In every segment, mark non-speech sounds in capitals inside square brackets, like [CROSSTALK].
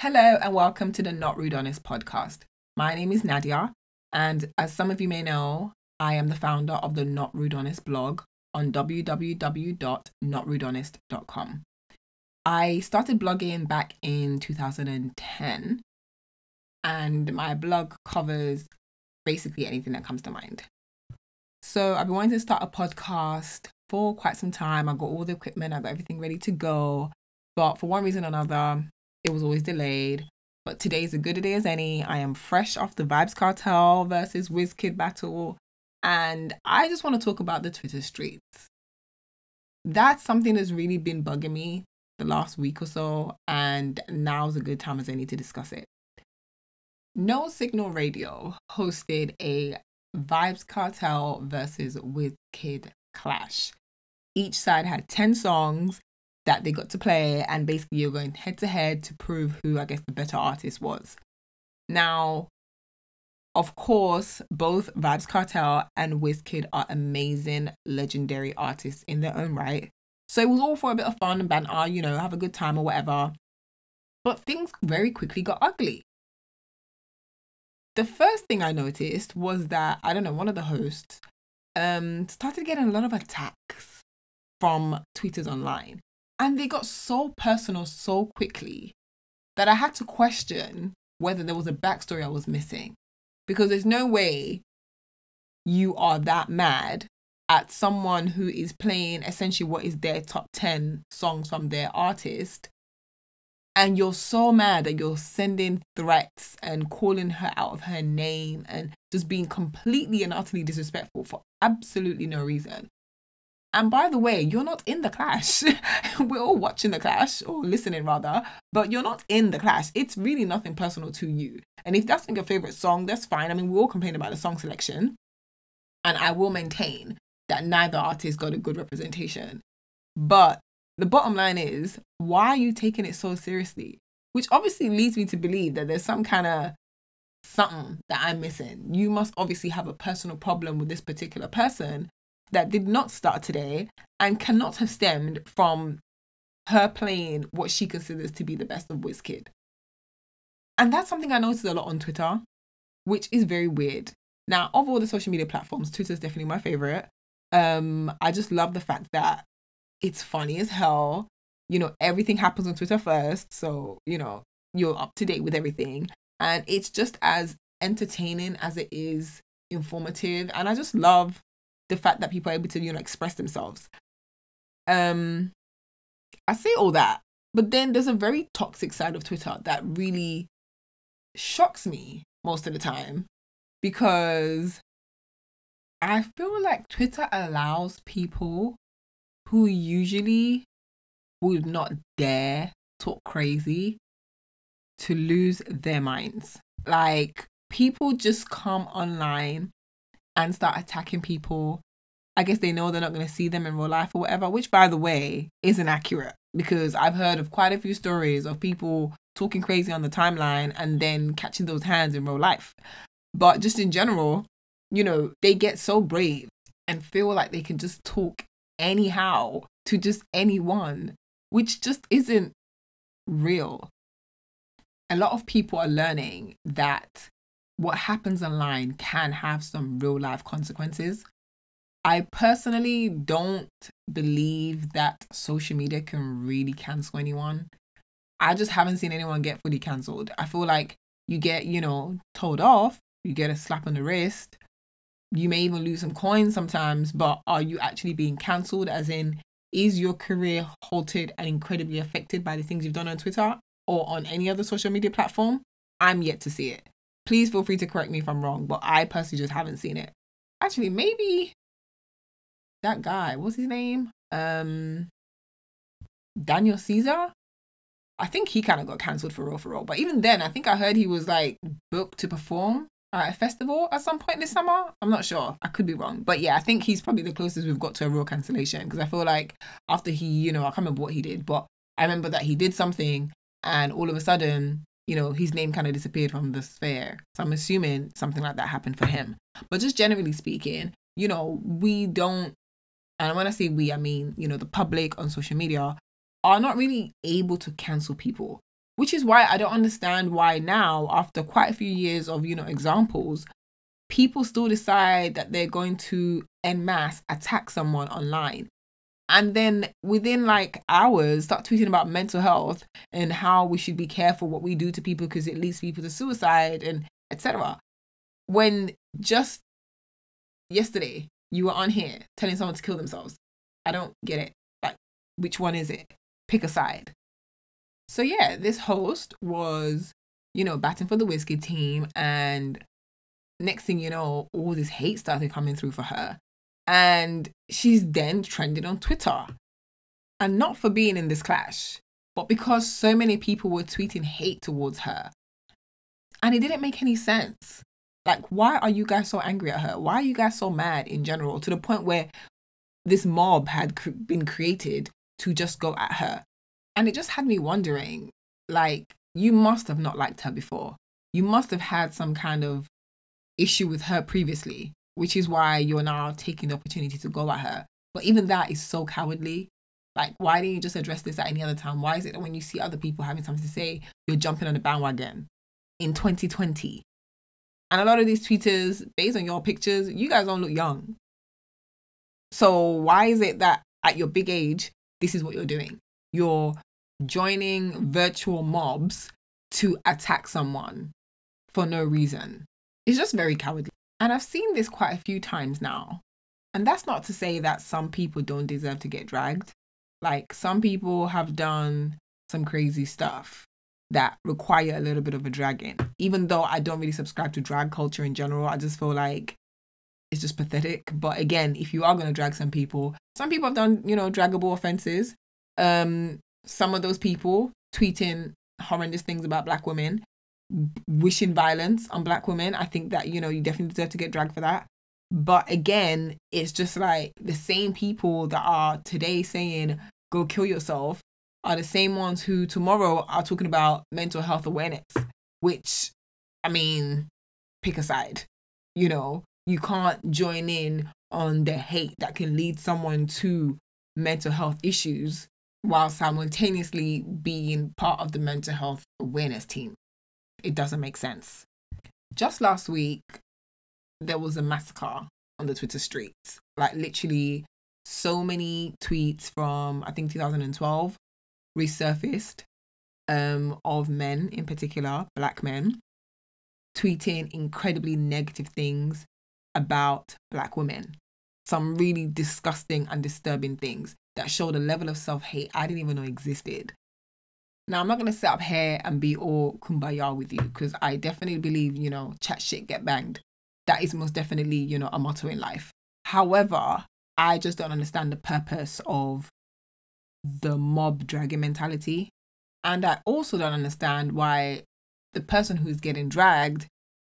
Hello, and welcome to the Not Rude Honest podcast. My name is Nadia, and as some of you may know, I am the founder of the Not Rude Honest blog on www.notrudehonest.com. I started blogging back in 2010, and my blog covers basically anything that comes to mind. So I've been wanting to start a podcast for quite some time. I got all the equipment, I got everything ready to go. But for one reason or another, it was always delayed. But today's as good a day as any. I am fresh off the Vybz Kartel versus Wizkid battle. And I just want to talk about the Twitter streets. That's something that's really been bugging me the last week or so. And now's a good time as any to discuss it. No Signal Radio hosted a Vybz Kartel versus Wizkid clash. Each side had 10 songs that they got to play, and basically you're going head to head to prove who I guess the better artist was. Now, of course, both Vybz Kartel and Wizkid are amazing, legendary artists in their own right. So it was all for a bit of fun and banter, you know, have a good time or whatever. But things very quickly got ugly. The first thing I noticed was that, I don't know, one of the hosts um, started getting a lot of attacks from tweeters online. And they got so personal so quickly that I had to question whether there was a backstory I was missing. Because there's no way you are that mad at someone who is playing essentially what is their top 10 songs from their artist. And you're so mad that you're sending threats and calling her out of her name and just being completely and utterly disrespectful for absolutely no reason. And by the way, you're not in the clash. [LAUGHS] We're all watching the clash or listening rather, but you're not in the clash. It's really nothing personal to you. And if that's not your favorite song, that's fine. I mean, we all complain about the song selection. And I will maintain that neither artist got a good representation. But the bottom line is, why are you taking it so seriously? Which obviously leads me to believe that there's some kind of something that I'm missing. You must obviously have a personal problem with this particular person that did not start today and cannot have stemmed from her playing what she considers to be the best of Wizkid. And that's something I noticed a lot on Twitter, which is very weird. Now, of all the social media platforms, Twitter is definitely my favorite. Um, I just love the fact that it's funny as hell. You know, everything happens on Twitter first, so you know you're up to date with everything, and it's just as entertaining as it is informative. And I just love the fact that people are able to you know express themselves. Um i say all that but then there's a very toxic side of twitter that really shocks me most of the time because i feel like twitter allows people who usually would not dare talk crazy to lose their minds. Like people just come online and start attacking people, I guess they know they're not going to see them in real life or whatever, which, by the way, isn't accurate because I've heard of quite a few stories of people talking crazy on the timeline and then catching those hands in real life. But just in general, you know, they get so brave and feel like they can just talk anyhow to just anyone, which just isn't real. A lot of people are learning that what happens online can have some real life consequences. I personally don't believe that social media can really cancel anyone. I just haven't seen anyone get fully cancelled. I feel like you get, you know, told off, you get a slap on the wrist, you may even lose some coins sometimes, but are you actually being cancelled? As in, is your career halted and incredibly affected by the things you've done on Twitter or on any other social media platform? I'm yet to see it. Please feel free to correct me if I'm wrong, but I personally just haven't seen it. Actually, maybe that guy, what's his name? Um Daniel Caesar? I think he kind of got cancelled for real for real. But even then, I think I heard he was like booked to perform at a festival at some point this summer. I'm not sure. I could be wrong. But yeah, I think he's probably the closest we've got to a real cancellation because I feel like after he, you know, I can't remember what he did, but I remember that he did something and all of a sudden you know, his name kind of disappeared from the sphere. So I'm assuming something like that happened for him. But just generally speaking, you know, we don't, and when I say we, I mean, you know, the public on social media are not really able to cancel people. Which is why I don't understand why now, after quite a few years of, you know, examples, people still decide that they're going to en masse attack someone online. And then within like hours, start tweeting about mental health and how we should be careful what we do to people because it leads people to suicide and etc. When just yesterday you were on here telling someone to kill themselves. I don't get it. Like, which one is it? Pick a side. So yeah, this host was, you know, batting for the Wizkid team, and next thing you know, all this hate started coming through for her. And she's then trending on Twitter. And not for being in this clash, but because so many people were tweeting hate towards her. And it didn't make any sense. Like, why are you guys so angry at her? Why are you guys so mad in general to the point where this mob had cr- been created to just go at her? And it just had me wondering like, you must have not liked her before. You must have had some kind of issue with her previously, which is why you're now taking the opportunity to go at her. But even that is so cowardly. Like, why didn't you just address this at any other time? Why is it that when you see other people having something to say, you're jumping on the bandwagon in 2020? And a lot of these tweeters, based on your pictures, you guys don't look young. So why is it that at your big age, this is what you're doing? You're joining virtual mobs to attack someone for no reason. It's just very cowardly. And I've seen this quite a few times now. And that's not to say that some people don't deserve to get dragged. Like some people have done some crazy stuff that require a little bit of a dragging. Even though I don't really subscribe to drag culture in general, I just feel like it's just pathetic. But again, if you are going to drag some people, some people have done, you know, draggable offenses. Um, some of those people tweeting horrendous things about black women, wishing violence on black women. I think that, you know, you definitely deserve to get dragged for that. But again, it's just like the same people that are today saying, go kill yourself are the same ones who tomorrow are talking about mental health awareness, which, I mean, pick a side. You know, you can't join in on the hate that can lead someone to mental health issues while simultaneously being part of the mental health awareness team. It doesn't make sense. Just last week, there was a massacre on the Twitter streets. Like, literally, so many tweets from, I think, 2012 resurfaced um, of men, in particular, black men, tweeting incredibly negative things about black women. Some really disgusting and disturbing things that showed a level of self hate I didn't even know existed. Now, I'm not going to sit up here and be all kumbaya with you because I definitely believe, you know, chat shit, get banged. That is most definitely, you know, a motto in life. However, I just don't understand the purpose of the mob dragging mentality. And I also don't understand why the person who's getting dragged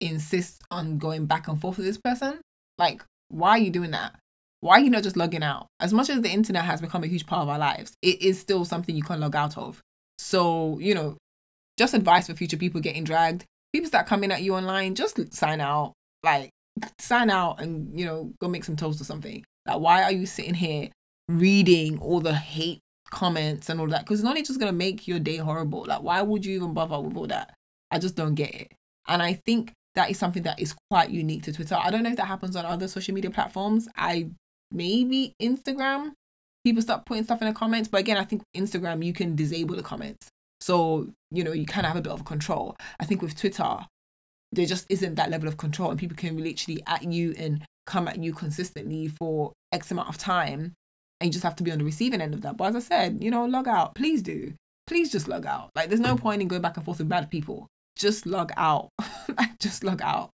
insists on going back and forth with this person. Like, why are you doing that? Why are you not just logging out? As much as the internet has become a huge part of our lives, it is still something you can log out of. So, you know, just advice for future people getting dragged. People start coming at you online, just sign out. Like, sign out and, you know, go make some toast or something. Like, why are you sitting here reading all the hate comments and all that because it's only just gonna make your day horrible. Like, why would you even bother with all that? I just don't get it. And I think that is something that is quite unique to Twitter. I don't know if that happens on other social media platforms. I maybe Instagram, people start putting stuff in the comments, but again, I think Instagram you can disable the comments. So, you know, you kind of have a bit of control. I think with Twitter, there just isn't that level of control, and people can literally at you and come at you consistently for X amount of time and you just have to be on the receiving end of that. But as I said, you know, log out. Please do. Please just log out. Like, there's no point in going back and forth with bad people. Just log out. [LAUGHS] just log out.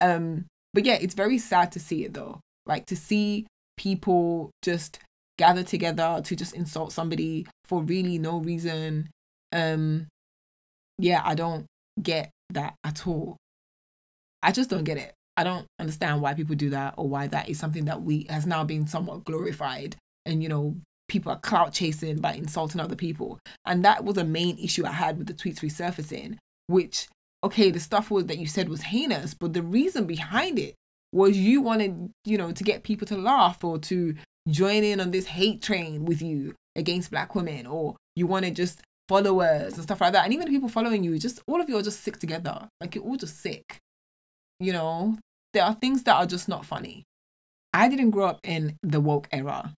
Um, but yeah, it's very sad to see it though. Like to see people just gather together to just insult somebody for really no reason. Um, yeah, I don't get that at all. I just don't get it. I don't understand why people do that or why that is something that we has now been somewhat glorified and you know people are clout chasing by insulting other people and that was a main issue i had with the tweets resurfacing which okay the stuff was that you said was heinous but the reason behind it was you wanted you know to get people to laugh or to join in on this hate train with you against black women or you want to just followers and stuff like that. And even the people following you, just all of you are just sick together. Like you're all just sick. You know, there are things that are just not funny. I didn't grow up in the woke era.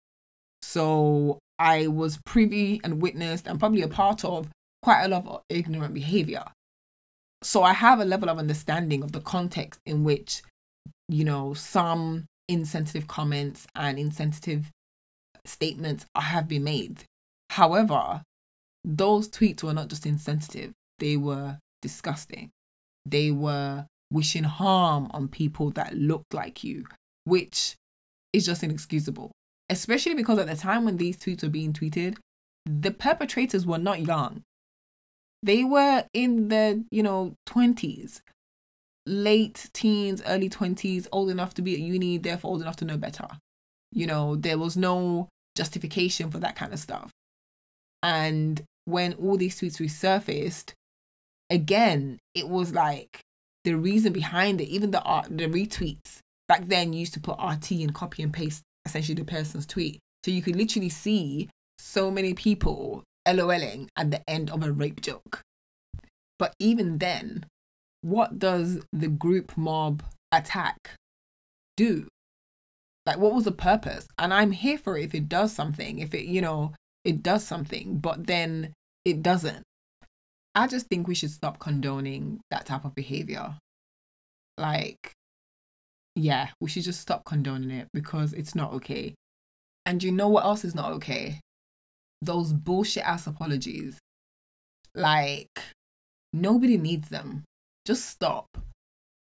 So I was privy and witnessed and probably a part of quite a lot of ignorant behavior. So I have a level of understanding of the context in which, you know, some insensitive comments and insensitive statements have been made. However, those tweets were not just insensitive, they were disgusting. They were wishing harm on people that looked like you, which is just inexcusable. Especially because at the time when these tweets were being tweeted, the perpetrators were not young. They were in the, you know, 20s, late teens, early 20s, old enough to be at uni, therefore old enough to know better. You know, there was no justification for that kind of stuff. And when all these tweets resurfaced, again, it was like the reason behind it, even the art, the retweets back then used to put RT and copy and paste essentially the person's tweet. So you could literally see so many people LOLing at the end of a rape joke. But even then, what does the group mob attack do? Like, what was the purpose? And I'm here for it if it does something, if it, you know, it does something, but then it doesn't. I just think we should stop condoning that type of behavior. Like, yeah, we should just stop condoning it because it's not okay. And you know what else is not okay? Those bullshit ass apologies. Like, nobody needs them. Just stop.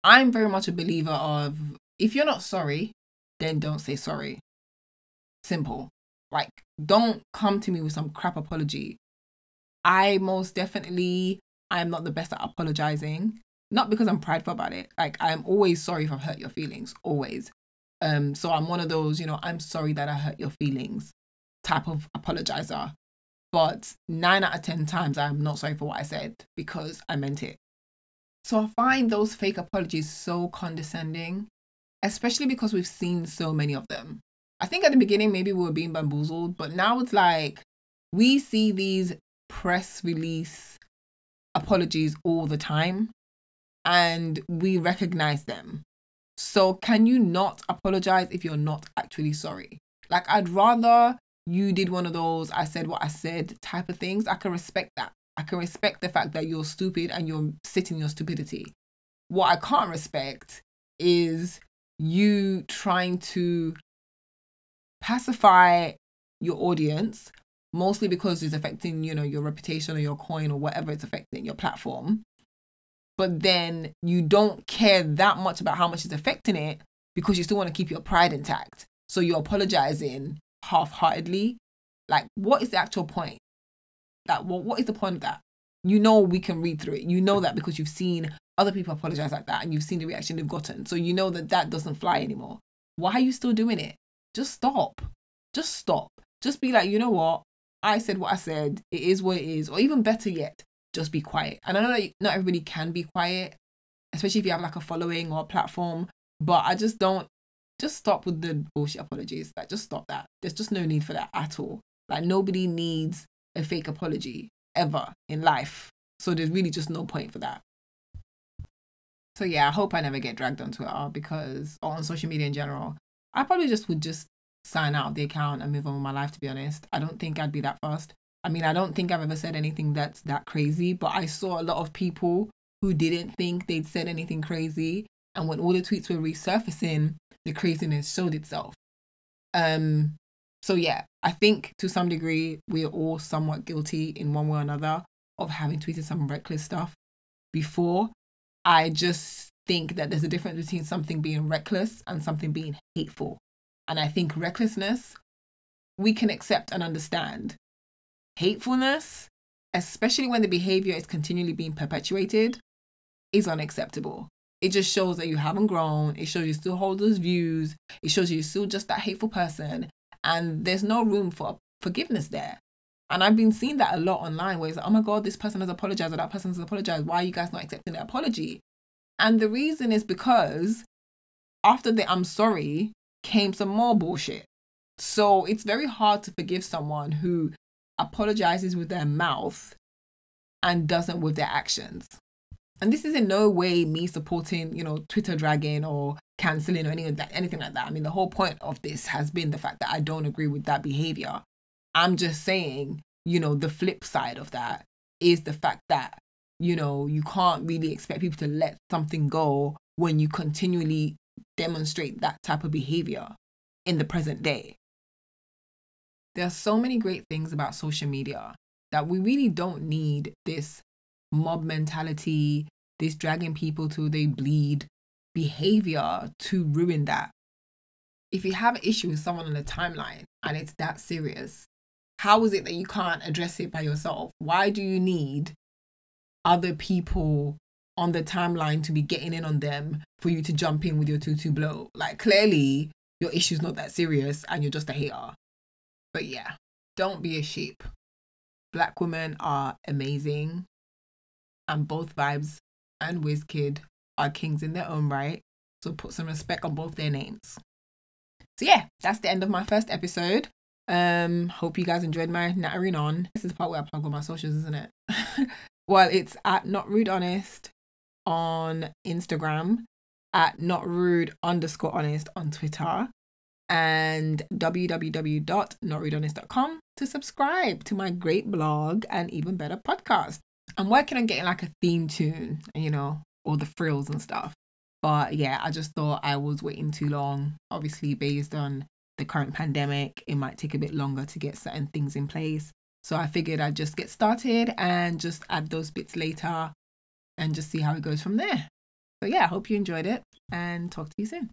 I'm very much a believer of if you're not sorry, then don't say sorry. Simple. Like, don't come to me with some crap apology I most definitely I'm not the best at apologizing. Not because I'm prideful about it. Like I'm always sorry if I've hurt your feelings. Always. Um, so I'm one of those, you know, I'm sorry that I hurt your feelings type of apologizer. But nine out of ten times I'm not sorry for what I said because I meant it. So I find those fake apologies so condescending, especially because we've seen so many of them. I think at the beginning maybe we were being bamboozled, but now it's like we see these press release apologies all the time and we recognize them. So, can you not apologize if you're not actually sorry? Like, I'd rather you did one of those I said what I said type of things. I can respect that. I can respect the fact that you're stupid and you're sitting your stupidity. What I can't respect is you trying to pacify your audience mostly because it's affecting, you know, your reputation or your coin or whatever it's affecting your platform. But then you don't care that much about how much it's affecting it because you still want to keep your pride intact. So you're apologizing half heartedly. Like, what is the actual point? Like, well, what is the point of that? You know, we can read through it. You know that because you've seen other people apologize like that and you've seen the reaction they've gotten. So you know that that doesn't fly anymore. Why are you still doing it? Just stop. Just stop. Just be like, you know what? I said what I said. It is what it is. Or even better yet, just be quiet. And I know that not everybody can be quiet, especially if you have like a following or a platform. But I just don't. Just stop with the bullshit apologies. Like, just stop that. There's just no need for that at all. Like, nobody needs a fake apology ever in life. So there's really just no point for that. So yeah, I hope I never get dragged on Twitter because or on social media in general. I probably just would just sign out the account and move on with my life, to be honest. I don't think I'd be that fast. I mean, I don't think I've ever said anything that's that crazy, but I saw a lot of people who didn't think they'd said anything crazy. And when all the tweets were resurfacing, the craziness showed itself. Um, so yeah, I think to some degree we're all somewhat guilty in one way or another of having tweeted some reckless stuff before. I just think that there's a difference between something being reckless and something being hateful. And I think recklessness, we can accept and understand. Hatefulness, especially when the behavior is continually being perpetuated, is unacceptable. It just shows that you haven't grown. It shows you still hold those views. It shows you still just that hateful person. And there's no room for forgiveness there. And I've been seeing that a lot online where it's like, oh my God, this person has apologized or that person has apologized. Why are you guys not accepting the apology? And the reason is because after the I'm sorry, came some more bullshit. So it's very hard to forgive someone who apologizes with their mouth and doesn't with their actions. And this is in no way me supporting, you know, Twitter dragging or canceling or anything, anything like that. I mean, the whole point of this has been the fact that I don't agree with that behavior. I'm just saying, you know, the flip side of that is the fact that, you know, you can't really expect people to let something go when you continually demonstrate that type of behavior in the present day. There are so many great things about social media that we really don't need this mob mentality, this dragging people till they bleed behavior to ruin that. If you have an issue with someone on the timeline and it's that serious, how is it that you can't address it by yourself? Why do you need other people on the timeline to be getting in on them for you to jump in with your 2 2 blow? Like, clearly, your issue's not that serious and you're just a hater. But yeah, don't be a sheep. Black women are amazing, and both Vybz and Wizkid are kings in their own right. So put some respect on both their names. So yeah, that's the end of my first episode. Um, hope you guys enjoyed my nattering on. This is the part where I plug all my socials, isn't it? [LAUGHS] well, it's at not rude honest on Instagram, at not rude underscore honest on Twitter, and www.notrudehonest.com to subscribe to my great blog and even better podcast. I'm working on getting like a theme tune, you know, all the frills and stuff. But yeah, I just thought I was waiting too long. Obviously, based on the current pandemic, it might take a bit longer to get certain things in place. So I figured I'd just get started and just add those bits later and just see how it goes from there. So yeah, I hope you enjoyed it and talk to you soon.